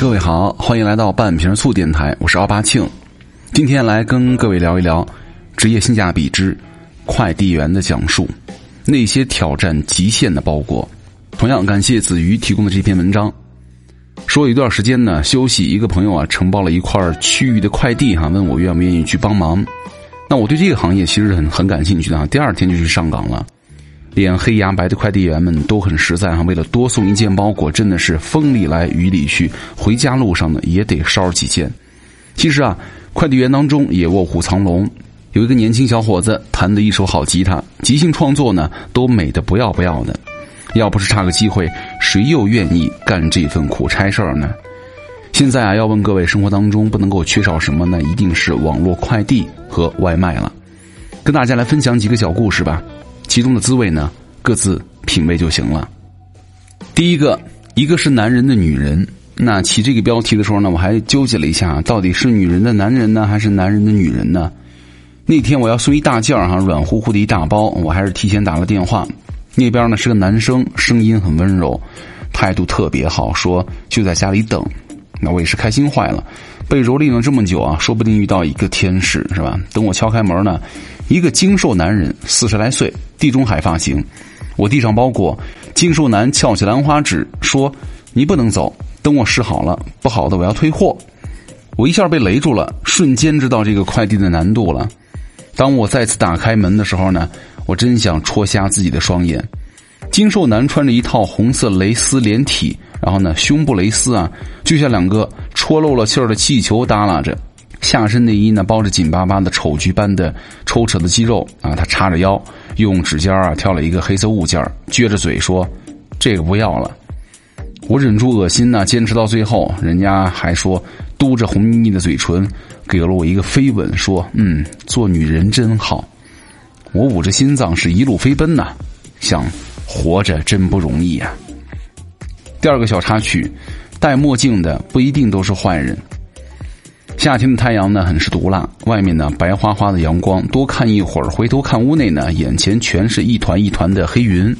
各位好，欢迎来到半瓶醋电台，我是奥巴庆。今天来跟各位聊一聊职业性价比之快递员的讲述，那些挑战极限的包裹。同样感谢子瑜提供的这篇文章。说有一段时间呢，休息，一个朋友啊承包了一块区域的快递哈，问我愿不愿意去帮忙。那我对这个行业其实很很感兴趣的哈，第二天就去上岗了。脸黑牙白的快递员们都很实在啊，为了多送一件包裹，真的是风里来雨里去，回家路上呢也得捎几件。其实啊，快递员当中也卧虎藏龙，有一个年轻小伙子弹得一手好吉他，即兴创作呢都美得不要不要的。要不是差个机会，谁又愿意干这份苦差事儿呢？现在啊，要问各位，生活当中不能够缺少什么呢？一定是网络快递和外卖了。跟大家来分享几个小故事吧。其中的滋味呢，各自品味就行了。第一个，一个是男人的女人。那起这个标题的时候呢，我还纠结了一下，到底是女人的男人呢，还是男人的女人呢？那天我要送一大件儿哈，软乎乎的一大包，我还是提前打了电话。那边呢是个男生，声音很温柔，态度特别好，说就在家里等。那我也是开心坏了，被蹂躏了这么久啊，说不定遇到一个天使是吧？等我敲开门呢。一个精瘦男人，四十来岁，地中海发型。我递上包裹，精瘦男翘起兰花指说：“你不能走，等我试好了，不好的我要退货。”我一下被雷住了，瞬间知道这个快递的难度了。当我再次打开门的时候呢，我真想戳瞎自己的双眼。精瘦男穿着一套红色蕾丝连体，然后呢，胸部蕾丝啊，就像两个戳漏了气儿的气球耷拉着。下身内衣呢包着紧巴巴的丑橘般的抽扯的肌肉啊，他叉着腰，用指尖啊挑了一个黑色物件，撅着嘴说：“这个不要了。”我忍住恶心呢，坚持到最后，人家还说嘟着红腻腻的嘴唇，给了我一个飞吻，说：“嗯，做女人真好。”我捂着心脏是一路飞奔呐，想活着真不容易呀。第二个小插曲，戴墨镜的不一定都是坏人。夏天的太阳呢，很是毒辣。外面呢，白花花的阳光，多看一会儿，回头看屋内呢，眼前全是一团一团的黑云。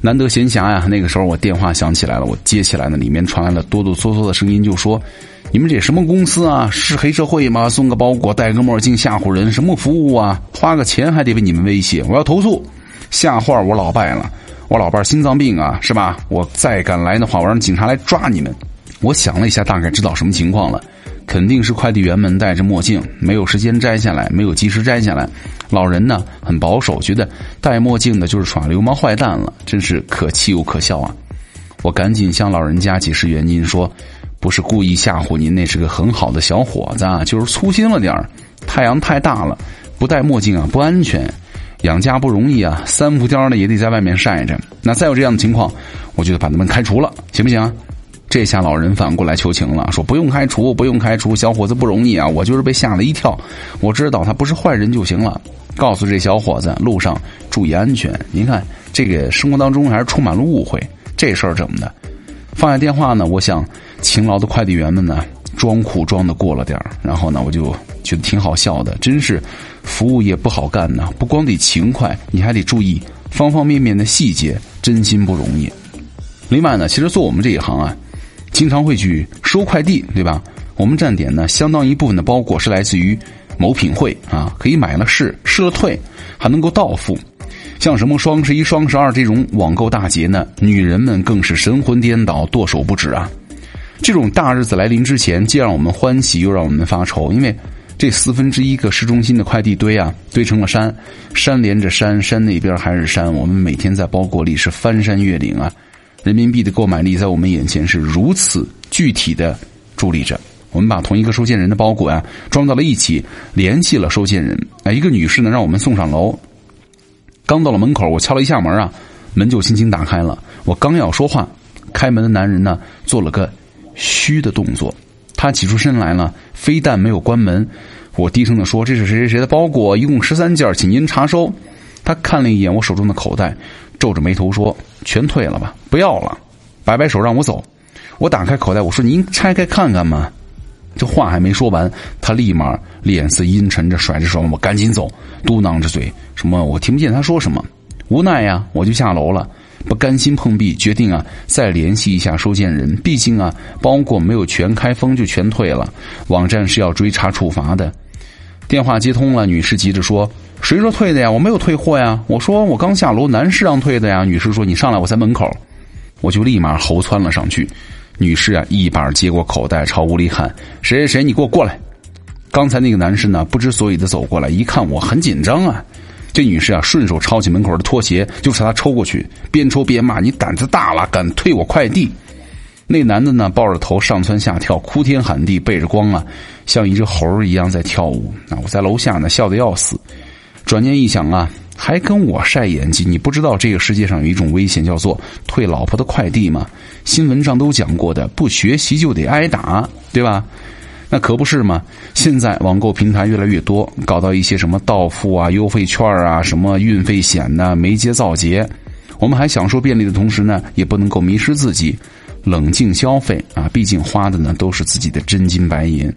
难得闲暇呀，那个时候我电话响起来了，我接起来呢，里面传来了哆哆嗦嗦的声音，就说：“你们这什么公司啊？是黑社会吗？送个包裹，戴个墨镜吓唬人，什么服务啊？花个钱还得被你们威胁，我要投诉！吓坏我老伴了，我老伴心脏病啊，是吧？我再敢来的话，我让警察来抓你们。”我想了一下，大概知道什么情况了。肯定是快递员们戴着墨镜，没有时间摘下来，没有及时摘下来。老人呢很保守，觉得戴墨镜的就是耍流氓坏蛋了，真是可气又可笑啊！我赶紧向老人家解释原因，说不是故意吓唬您，那是个很好的小伙子，啊，就是粗心了点儿。太阳太大了，不戴墨镜啊不安全，养家不容易啊，三伏天的也得在外面晒着。那再有这样的情况，我就把他们开除了，行不行？这下老人反过来求情了，说不用开除，不用开除，小伙子不容易啊，我就是被吓了一跳，我知道他不是坏人就行了。告诉这小伙子，路上注意安全。您看，这个生活当中还是充满了误会，这事儿怎么的？放下电话呢，我想勤劳的快递员们呢，装苦装的过了点儿，然后呢，我就觉得挺好笑的，真是服务业不好干呢，不光得勤快，你还得注意方方面面的细节，真心不容易。另外呢，其实做我们这一行啊。经常会去收快递，对吧？我们站点呢，相当一部分的包裹是来自于某品会啊，可以买了试，试了退，还能够到付。像什么双十一、双十二这种网购大节呢，女人们更是神魂颠倒、剁手不止啊！这种大日子来临之前，既让我们欢喜，又让我们发愁，因为这四分之一个市中心的快递堆啊，堆成了山，山连着山，山那边还是山，我们每天在包裹里是翻山越岭啊。人民币的购买力在我们眼前是如此具体的伫立着。我们把同一个收件人的包裹啊装到了一起，联系了收件人。哎，一个女士呢让我们送上楼。刚到了门口，我敲了一下门啊，门就轻轻打开了。我刚要说话，开门的男人呢做了个嘘的动作。他起出身来了，非但没有关门，我低声的说：“这是谁谁谁的包裹，一共十三件，请您查收。”他看了一眼我手中的口袋。皱着眉头说：“全退了吧，不要了，摆摆手让我走。”我打开口袋，我说：“您拆开看看嘛。”这话还没说完，他立马脸色阴沉着，甩着手我赶紧走，嘟囔着嘴：“什么？我听不见他说什么。”无奈呀，我就下楼了。不甘心碰壁，决定啊再联系一下收件人。毕竟啊，包裹没有全开封就全退了，网站是要追查处罚的。电话接通了，女士急着说：“谁说退的呀？我没有退货呀！”我说：“我刚下楼，男士让退的呀。”女士说：“你上来，我在门口。”我就立马猴窜了上去。女士啊，一把接过口袋，朝屋里喊：“谁谁谁，你给我过来！”刚才那个男士呢，不知所以的走过来，一看我很紧张啊。这女士啊，顺手抄起门口的拖鞋就朝他抽过去，边抽边骂：“你胆子大了，敢退我快递！”那男的呢，抱着头上蹿下跳，哭天喊地，背着光啊，像一只猴一样在跳舞。啊，我在楼下呢，笑得要死。转念一想啊，还跟我晒演技？你不知道这个世界上有一种危险，叫做退老婆的快递吗？新闻上都讲过的，不学习就得挨打，对吧？那可不是嘛！现在网购平台越来越多，搞到一些什么到付啊、优惠券啊、什么运费险呐，没节造节。我们还享受便利的同时呢，也不能够迷失自己，冷静消费啊！毕竟花的呢都是自己的真金白银。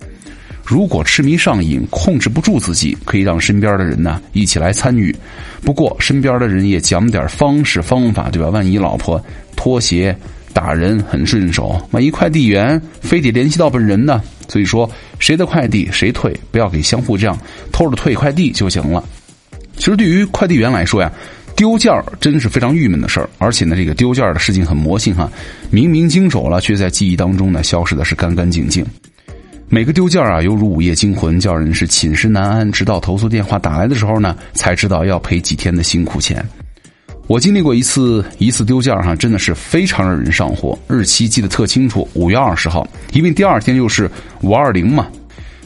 如果痴迷上瘾，控制不住自己，可以让身边的人呢一起来参与。不过身边的人也讲点方式方法，对吧？万一老婆拖鞋。打人很顺手，万一快递员非得联系到本人呢？所以说，谁的快递谁退，不要给相互这样偷着退快递就行了。其实对于快递员来说呀，丢件儿真是非常郁闷的事儿。而且呢，这个丢件儿的事情很魔性哈，明明经手了，却在记忆当中呢消失的是干干净净。每个丢件儿啊，犹如午夜惊魂，叫人是寝食难安。直到投诉电话打来的时候呢，才知道要赔几天的辛苦钱。我经历过一次一次丢件哈，真的是非常让人上火。日期记得特清楚，五月二十号，因为第二天又是五二零嘛。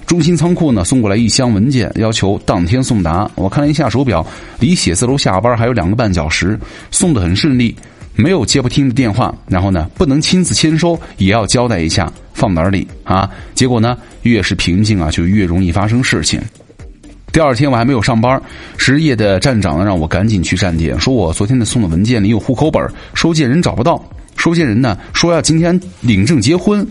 中心仓库呢送过来一箱文件，要求当天送达。我看了一下手表，离写字楼下班还有两个半小时，送的很顺利，没有接不听的电话。然后呢，不能亲自签收，也要交代一下放哪里啊。结果呢，越是平静啊，就越容易发生事情。第二天我还没有上班，值夜的站长呢让我赶紧去站点，说我昨天的送的文件里有户口本，收件人找不到。收件人呢说要今天领证结婚，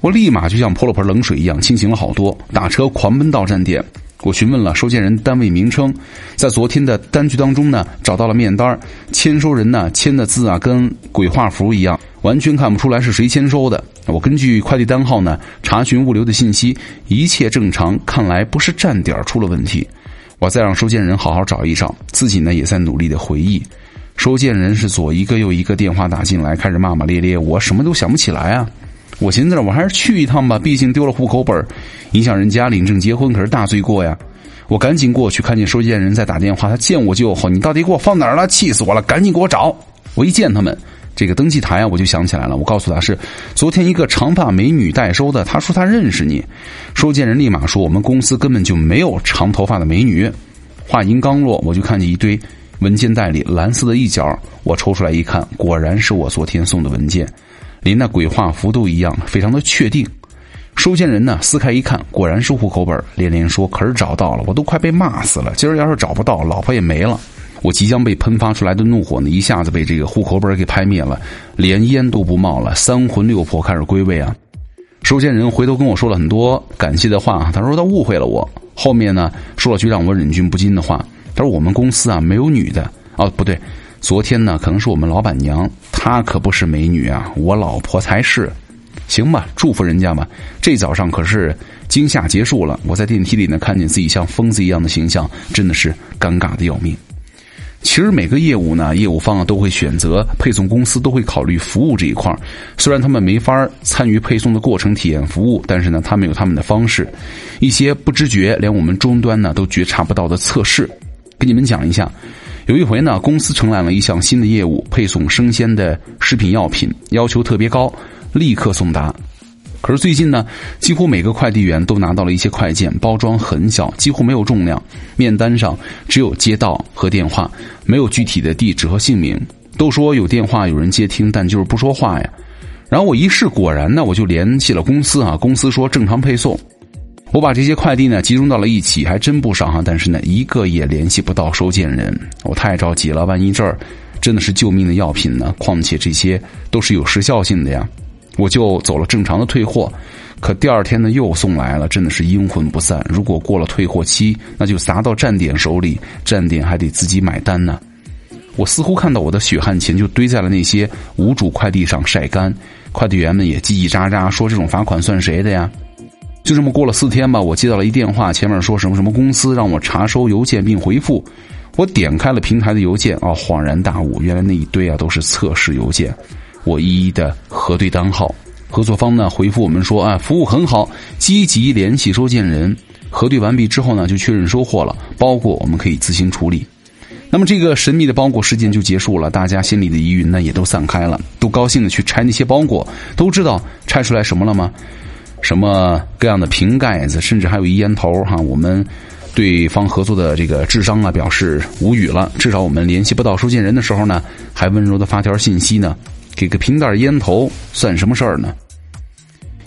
我立马就像泼了盆冷水一样清醒了好多，打车狂奔到站点。我询问了收件人单位名称，在昨天的单据当中呢找到了面单，签收人呢签的字啊跟鬼画符一样。完全看不出来是谁签收的。我根据快递单号呢查询物流的信息，一切正常，看来不是站点出了问题。我再让收件人好好找一找，自己呢也在努力的回忆。收件人是左一个右一个电话打进来，开始骂骂咧咧，我什么都想不起来啊。我寻思着我还是去一趟吧，毕竟丢了户口本，影响人家领证结婚可是大罪过呀。我赶紧过去，看见收件人在打电话，他见我就吼：“你到底给我放哪儿了？气死我了！赶紧给我找！”我一见他们。这个登记台啊，我就想起来了。我告诉他是昨天一个长发美女代收的。他说他认识你。收件人立马说我们公司根本就没有长头发的美女。话音刚落，我就看见一堆文件袋里蓝色的一角。我抽出来一看，果然是我昨天送的文件，连那鬼画符都一样，非常的确定。收件人呢撕开一看，果然是户口本，连连说可是找到了。我都快被骂死了。今儿要是找不到，老婆也没了。我即将被喷发出来的怒火呢，一下子被这个户口本给拍灭了，连烟都不冒了，三魂六魄开始归位啊！收件人回头跟我说了很多感谢的话，他说他误会了我。后面呢说了句让我忍俊不禁的话，他说我们公司啊没有女的哦，不对，昨天呢可能是我们老板娘，她可不是美女啊，我老婆才是。行吧，祝福人家吧。这早上可是惊吓结束了，我在电梯里呢看见自己像疯子一样的形象，真的是尴尬的要命。其实每个业务呢，业务方都会选择配送公司都会考虑服务这一块虽然他们没法参与配送的过程体验服务，但是呢，他们有他们的方式，一些不知觉连我们终端呢都觉察不到的测试，给你们讲一下。有一回呢，公司承揽了一项新的业务，配送生鲜的食品药品，要求特别高，立刻送达。可是最近呢，几乎每个快递员都拿到了一些快件，包装很小，几乎没有重量，面单上只有街道和电话，没有具体的地址和姓名。都说有电话有人接听，但就是不说话呀。然后我一试，果然呢，我就联系了公司啊，公司说正常配送。我把这些快递呢集中到了一起，还真不少哈，但是呢，一个也联系不到收件人，我太着急了，万一这儿真的是救命的药品呢？况且这些都是有时效性的呀。我就走了正常的退货，可第二天呢又送来了，真的是阴魂不散。如果过了退货期，那就砸到站点手里，站点还得自己买单呢。我似乎看到我的血汗钱就堆在了那些无主快递上晒干，快递员们也叽叽喳喳说这种罚款算谁的呀？就这么过了四天吧，我接到了一电话，前面说什么什么公司让我查收邮件并回复。我点开了平台的邮件，啊，恍然大悟，原来那一堆啊都是测试邮件。我一一的核对单号，合作方呢回复我们说啊，服务很好，积极联系收件人。核对完毕之后呢，就确认收货了，包裹我们可以自行处理。那么这个神秘的包裹事件就结束了，大家心里的疑云呢也都散开了，都高兴的去拆那些包裹。都知道拆出来什么了吗？什么各样的瓶盖子，甚至还有一烟头哈。我们对方合作的这个智商啊表示无语了。至少我们联系不到收件人的时候呢，还温柔的发条信息呢，给个瓶袋烟头算什么事儿呢？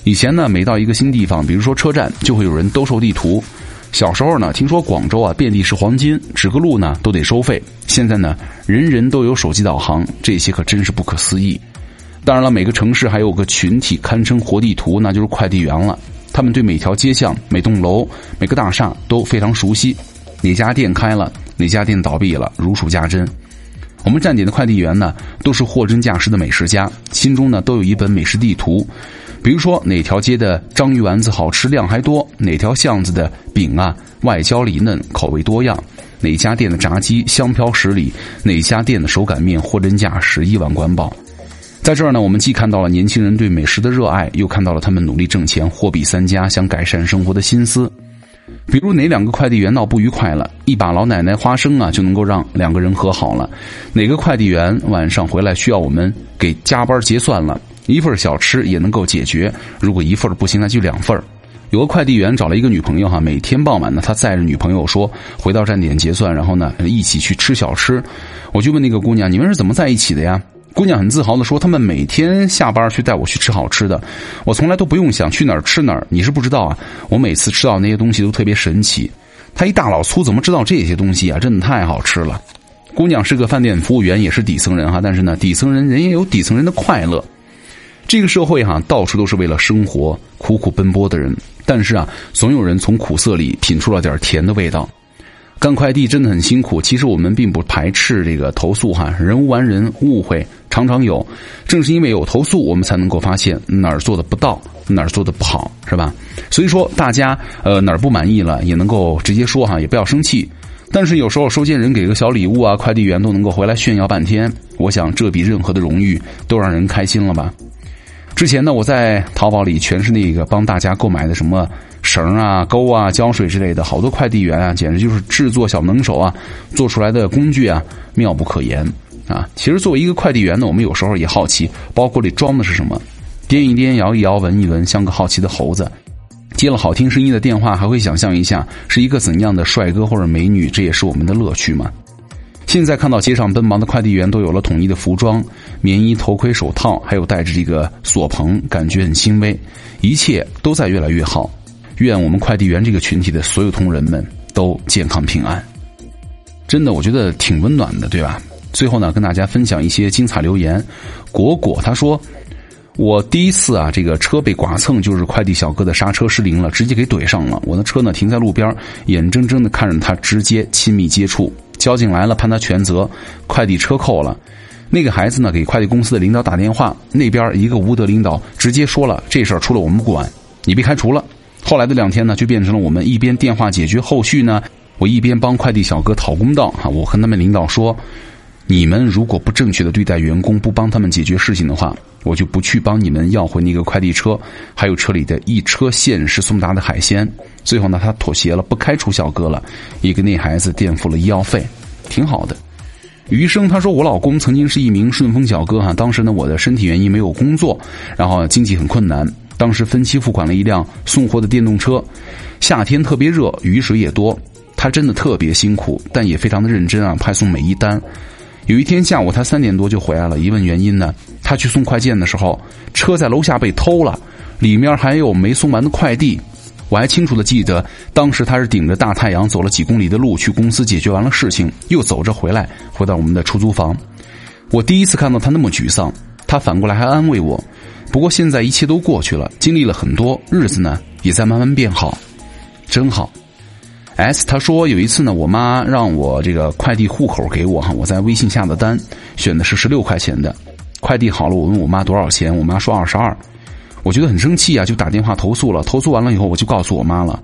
以前呢，每到一个新地方，比如说车站，就会有人兜售地图。小时候呢，听说广州啊遍地是黄金，指个路呢都得收费。现在呢，人人都有手机导航，这些可真是不可思议。当然了，每个城市还有个群体堪称活地图，那就是快递员了。他们对每条街巷、每栋楼、每个大厦都非常熟悉，哪家店开了，哪家店倒闭了，如数家珍。我们站点的快递员呢，都是货真价实的美食家，心中呢都有一本美食地图。比如说哪条街的章鱼丸子好吃量还多，哪条巷子的饼啊外焦里嫩口味多样，哪家店的炸鸡香飘十里，哪家店的手擀面货真价实一碗管饱。在这儿呢，我们既看到了年轻人对美食的热爱，又看到了他们努力挣钱、货比三家、想改善生活的心思。比如哪两个快递员闹不愉快了，一把老奶奶花生啊就能够让两个人和好了；哪个快递员晚上回来需要我们给加班结算了。一份小吃也能够解决，如果一份不行，那就两份有个快递员找了一个女朋友哈，每天傍晚呢，他载着女朋友说回到站点结算，然后呢一起去吃小吃。我就问那个姑娘，你们是怎么在一起的呀？姑娘很自豪的说，他们每天下班去带我去吃好吃的，我从来都不用想去哪儿吃哪儿。你是不知道啊，我每次吃到那些东西都特别神奇。他一大老粗怎么知道这些东西啊？真的太好吃了。姑娘是个饭店服务员，也是底层人哈，但是呢，底层人人也有底层人的快乐。这个社会哈，到处都是为了生活苦苦奔波的人，但是啊，总有人从苦涩里品出了点甜的味道。干快递真的很辛苦，其实我们并不排斥这个投诉哈，人无完人，误会常常有。正是因为有投诉，我们才能够发现哪儿做的不到，哪儿做的不好，是吧？所以说，大家呃哪儿不满意了，也能够直接说哈，也不要生气。但是有时候收件人给个小礼物啊，快递员都能够回来炫耀半天，我想这比任何的荣誉都让人开心了吧。之前呢，我在淘宝里全是那个帮大家购买的什么绳啊、钩啊、胶水之类的，好多快递员啊，简直就是制作小能手啊，做出来的工具啊，妙不可言啊。其实作为一个快递员呢，我们有时候也好奇，包裹里装的是什么，掂一掂、摇一摇、闻一闻，像个好奇的猴子。接了好听声音的电话，还会想象一下是一个怎样的帅哥或者美女，这也是我们的乐趣嘛。现在看到街上奔忙的快递员都有了统一的服装，棉衣、头盔、手套，还有带着这个锁棚，感觉很欣慰。一切都在越来越好。愿我们快递员这个群体的所有同仁们都健康平安。真的，我觉得挺温暖的，对吧？最后呢，跟大家分享一些精彩留言。果果他说：“我第一次啊，这个车被剐蹭，就是快递小哥的刹车失灵了，直接给怼上了。我的车呢停在路边，眼睁睁的看着他直接亲密接触。”交警来了，判他全责，快递车扣了。那个孩子呢，给快递公司的领导打电话，那边一个无德领导直接说了，这事儿出了我们管，你被开除了。后来的两天呢，就变成了我们一边电话解决后续呢，我一边帮快递小哥讨公道哈。我和他们领导说。你们如果不正确的对待员工，不帮他们解决事情的话，我就不去帮你们要回那个快递车，还有车里的一车现实送达的海鲜。最后呢，他妥协了，不开除小哥了，也给那孩子垫付了医药费，挺好的。余生他说，我老公曾经是一名顺丰小哥哈，当时呢我的身体原因没有工作，然后经济很困难，当时分期付款了一辆送货的电动车，夏天特别热，雨水也多，他真的特别辛苦，但也非常的认真啊，派送每一单。有一天下午，他三点多就回来了。一问原因呢，他去送快件的时候，车在楼下被偷了，里面还有没送完的快递。我还清楚的记得，当时他是顶着大太阳走了几公里的路去公司解决完了事情，又走着回来，回到我们的出租房。我第一次看到他那么沮丧，他反过来还安慰我。不过现在一切都过去了，经历了很多，日子呢也在慢慢变好，真好。S 他说有一次呢，我妈让我这个快递户口给我哈，我在微信下的单，选的是十六块钱的，快递好了，我问我妈多少钱，我妈说二十二，我觉得很生气啊，就打电话投诉了。投诉完了以后，我就告诉我妈了，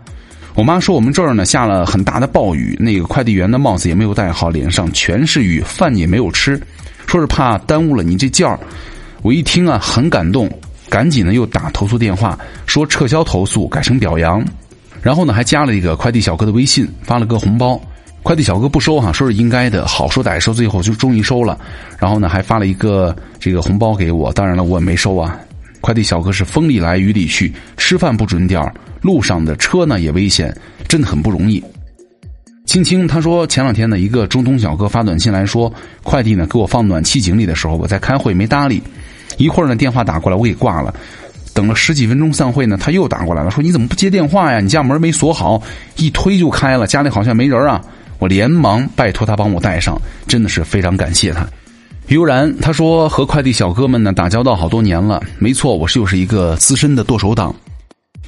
我妈说我们这儿呢下了很大的暴雨，那个快递员的帽子也没有戴好，脸上全是雨，饭也没有吃，说是怕耽误了你这件儿。我一听啊，很感动，赶紧呢又打投诉电话，说撤销投诉，改成表扬。然后呢，还加了一个快递小哥的微信，发了个红包。快递小哥不收哈，说是应该的，好说歹说，最后就终于收了。然后呢，还发了一个这个红包给我。当然了，我也没收啊。快递小哥是风里来雨里去，吃饭不准点路上的车呢也危险，真的很不容易。青青他说，前两天呢，一个中通小哥发短信来说，快递呢给我放暖气井里的时候，我在开会没搭理。一会儿呢，电话打过来，我给挂了。等了十几分钟散会呢，他又打过来了，说你怎么不接电话呀？你家门没锁好，一推就开了，家里好像没人啊！我连忙拜托他帮我带上，真的是非常感谢他。悠然他说和快递小哥们呢打交道好多年了，没错，我是又是一个资深的剁手党。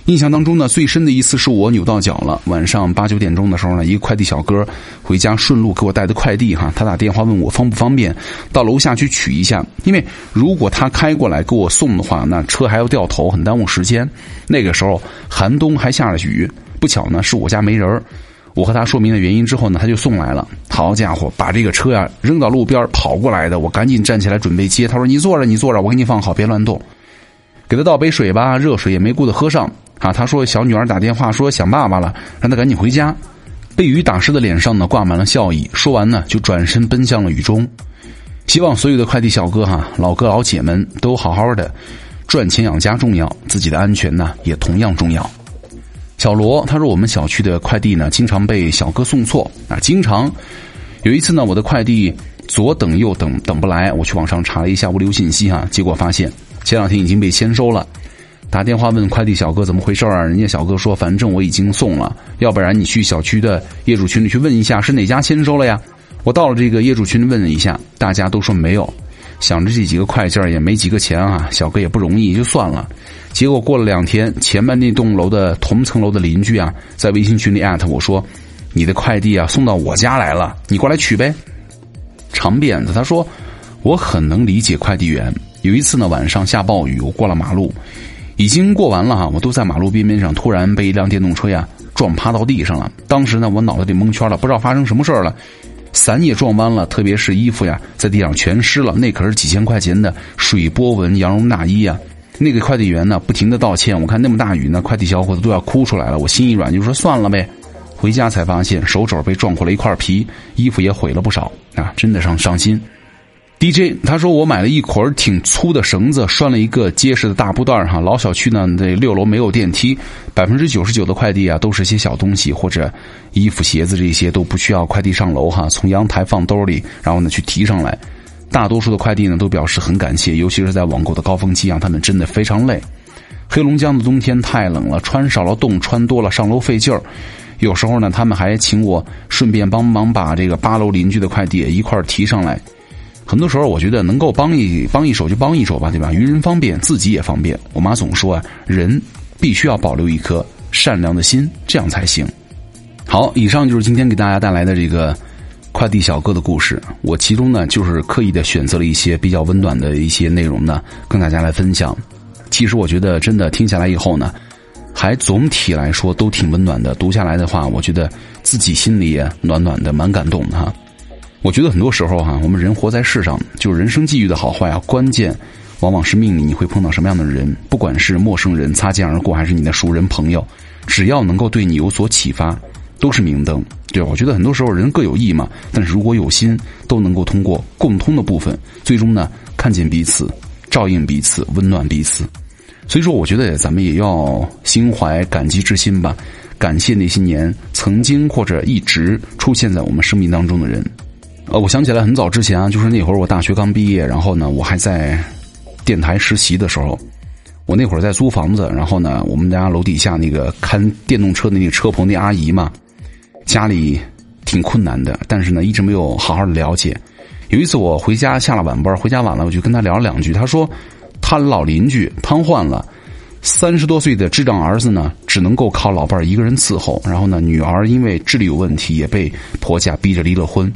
印象当中呢，最深的一次是我扭到脚了。晚上八九点钟的时候呢，一个快递小哥回家顺路给我带的快递哈，他打电话问我方不方便到楼下去取一下。因为如果他开过来给我送的话，那车还要掉头，很耽误时间。那个时候寒冬还下着雨，不巧呢是我家没人我和他说明了原因之后呢，他就送来了。好家伙，把这个车呀扔到路边跑过来的，我赶紧站起来准备接。他说：“你坐着，你坐着，我给你放好，别乱动。”给他倒杯水吧，热水也没顾得喝上。啊，他说小女儿打电话说想爸爸了，让他赶紧回家。被雨打湿的脸上呢挂满了笑意。说完呢，就转身奔向了雨中。希望所有的快递小哥哈，老哥老姐们都好好的，赚钱养家重要，自己的安全呢也同样重要。小罗他说我们小区的快递呢经常被小哥送错啊，经常有一次呢我的快递左等右等等不来，我去网上查了一下物流信息哈，结果发现前两天已经被签收了。打电话问快递小哥怎么回事啊？人家小哥说：“反正我已经送了，要不然你去小区的业主群里去问一下，是哪家签收了呀？”我到了这个业主群里问了一下，大家都说没有。想着这几个快件也没几个钱啊，小哥也不容易，就算了。结果过了两天，前面那栋楼的同层楼的邻居啊，在微信群里艾特我说：“你的快递啊送到我家来了，你过来取呗。”长辫子他说：“我很能理解快递员。有一次呢，晚上下暴雨，我过了马路。”已经过完了哈，我都在马路边边上，突然被一辆电动车呀撞趴到地上了。当时呢，我脑袋里蒙圈了，不知道发生什么事儿了。伞也撞弯了，特别是衣服呀，在地上全湿了。那可是几千块钱的水波纹羊绒大衣呀。那个快递员呢，不停的道歉。我看那么大雨呢，快递小伙子都要哭出来了。我心一软，就说算了呗。回家才发现手肘被撞破了一块皮，衣服也毁了不少啊，真的伤伤心。DJ 他说我买了一捆挺粗的绳子，拴了一个结实的大布袋哈。老小区呢，这六楼没有电梯，百分之九十九的快递啊都是些小东西或者衣服、鞋子这些都不需要快递上楼哈，从阳台放兜里，然后呢去提上来。大多数的快递呢都表示很感谢，尤其是在网购的高峰期啊，他们真的非常累。黑龙江的冬天太冷了，穿少了冻，穿多了上楼费劲儿。有时候呢，他们还请我顺便帮忙把这个八楼邻居的快递一块提上来。很多时候，我觉得能够帮一帮一手就帮一手吧，对吧？于人方便，自己也方便。我妈总说啊，人必须要保留一颗善良的心，这样才行。好，以上就是今天给大家带来的这个快递小哥的故事。我其中呢，就是刻意的选择了一些比较温暖的一些内容呢，跟大家来分享。其实我觉得，真的听下来以后呢，还总体来说都挺温暖的。读下来的话，我觉得自己心里也暖暖的，蛮感动的哈。我觉得很多时候哈，我们人活在世上，就人生际遇的好坏啊，关键往往是命里你会碰到什么样的人。不管是陌生人擦肩而过，还是你的熟人朋友，只要能够对你有所启发，都是明灯。对，我觉得很多时候人各有异嘛，但是如果有心，都能够通过共通的部分，最终呢看见彼此，照应彼此，温暖彼此。所以说，我觉得咱们也要心怀感激之心吧，感谢那些年曾经或者一直出现在我们生命当中的人。呃，我想起来很早之前啊，就是那会儿我大学刚毕业，然后呢，我还在电台实习的时候，我那会儿在租房子，然后呢，我们家楼底下那个看电动车的那个车棚那阿姨嘛，家里挺困难的，但是呢，一直没有好好的了解。有一次我回家下了晚班，回家晚了，我就跟他聊了两句，他说他老邻居瘫痪了，三十多岁的智障儿子呢，只能够靠老伴儿一个人伺候。然后呢，女儿因为智力有问题，也被婆家逼着离了婚。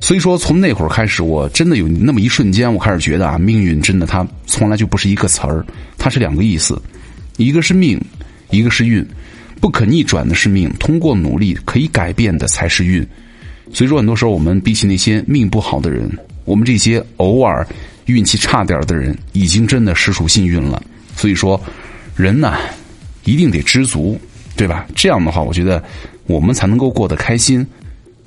所以说，从那会儿开始，我真的有那么一瞬间，我开始觉得啊，命运真的它从来就不是一个词儿，它是两个意思，一个是命，一个是运，不可逆转的是命，通过努力可以改变的才是运。所以说，很多时候我们比起那些命不好的人，我们这些偶尔运气差点的人，已经真的实属幸运了。所以说，人呐，一定得知足，对吧？这样的话，我觉得我们才能够过得开心。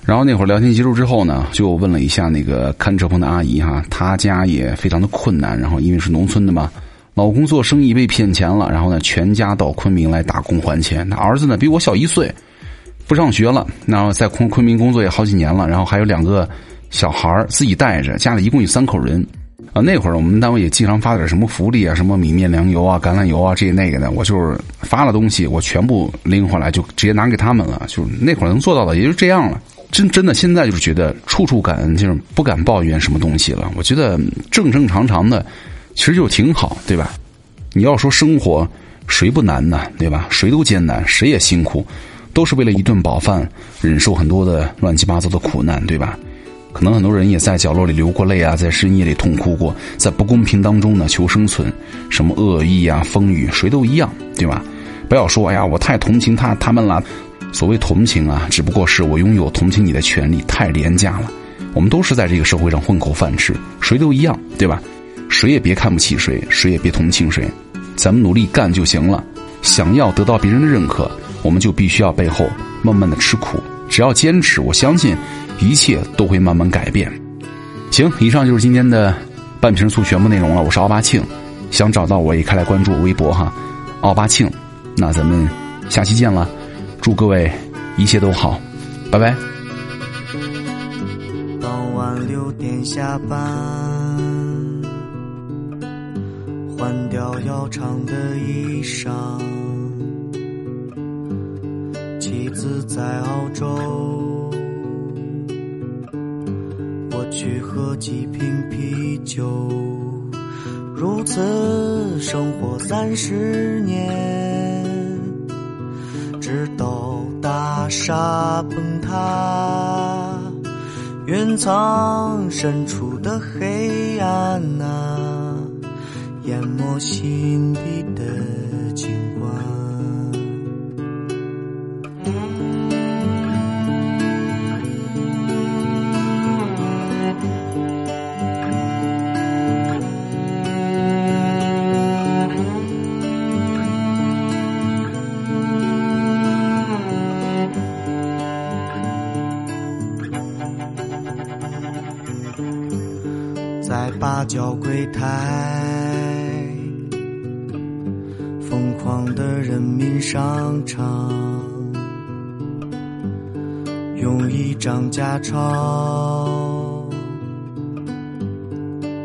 然后那会儿聊天结束之后呢，就问了一下那个看车棚的阿姨哈，她家也非常的困难。然后因为是农村的嘛，老公做生意被骗钱了，然后呢，全家到昆明来打工还钱。那儿子呢，比我小一岁，不上学了，然后在昆昆明工作也好几年了，然后还有两个小孩自己带着，家里一共有三口人。啊，那会儿我们单位也经常发点什么福利啊，什么米面粮油啊、橄榄油啊这那个的，我就是发了东西，我全部拎回来就直接拿给他们了。就那会儿能做到的也就这样了。真真的现在就是觉得处处感恩，就是不敢抱怨什么东西了。我觉得正正常常的，其实就挺好，对吧？你要说生活谁不难呢？对吧？谁都艰难，谁也辛苦，都是为了一顿饱饭，忍受很多的乱七八糟的苦难，对吧？可能很多人也在角落里流过泪啊，在深夜里痛哭过，在不公平当中呢求生存，什么恶意啊、风雨，谁都一样，对吧？不要说哎呀，我太同情他他们了。所谓同情啊，只不过是我拥有同情你的权利，太廉价了。我们都是在这个社会上混口饭吃，谁都一样，对吧？谁也别看不起谁，谁也别同情谁，咱们努力干就行了。想要得到别人的认可，我们就必须要背后慢慢的吃苦。只要坚持，我相信。一切都会慢慢改变。行，以上就是今天的半瓶醋全部内容了。我是奥巴庆，想找到我也可以来关注我微博哈，奥巴庆。那咱们下期见了，祝各位一切都好，拜拜。傍晚六点下班，换掉要长的衣裳，妻子在澳洲。我去喝几瓶啤酒，如此生活三十年，直到大厦崩塌，云层深处的黑暗啊，淹没心底叫柜台，疯狂的人民商场，用一张假钞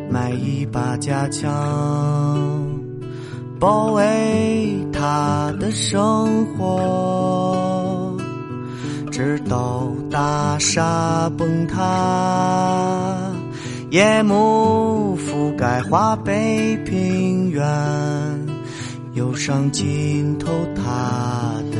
买一把假枪，保卫他的生活，直到大厦崩塌。夜幕覆盖华北平原，忧伤浸透他的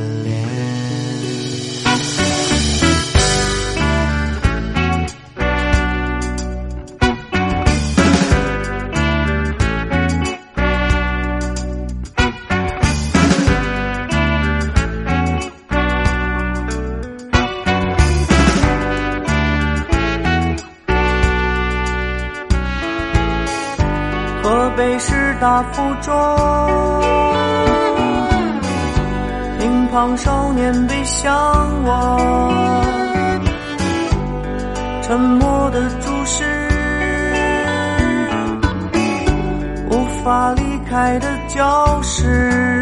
大附中，乒乓少年背向我，沉默的注视，无法离开的教室，